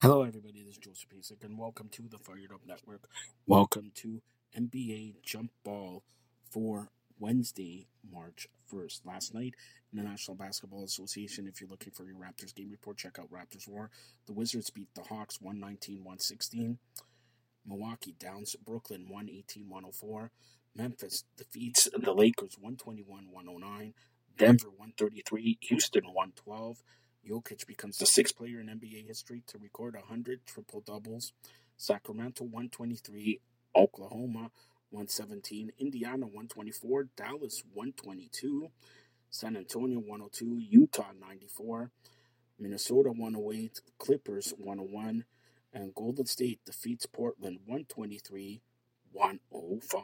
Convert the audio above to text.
Hello, everybody. This is Joseph Pasek, and welcome to the Fired Up Network. Welcome to NBA Jump Ball for Wednesday, March 1st. Last night in the National Basketball Association, if you're looking for your Raptors game report, check out Raptors War. The Wizards beat the Hawks 119 116. Milwaukee downs Brooklyn 118 104. Memphis defeats the Lakers 121 109. Denver 133. Houston 112. Jokic becomes the sixth player in NBA history to record 100 triple doubles. Sacramento 123, Oklahoma 117, Indiana 124, Dallas 122, San Antonio 102, Utah 94, Minnesota 108, Clippers 101, and Golden State defeats Portland 123 105.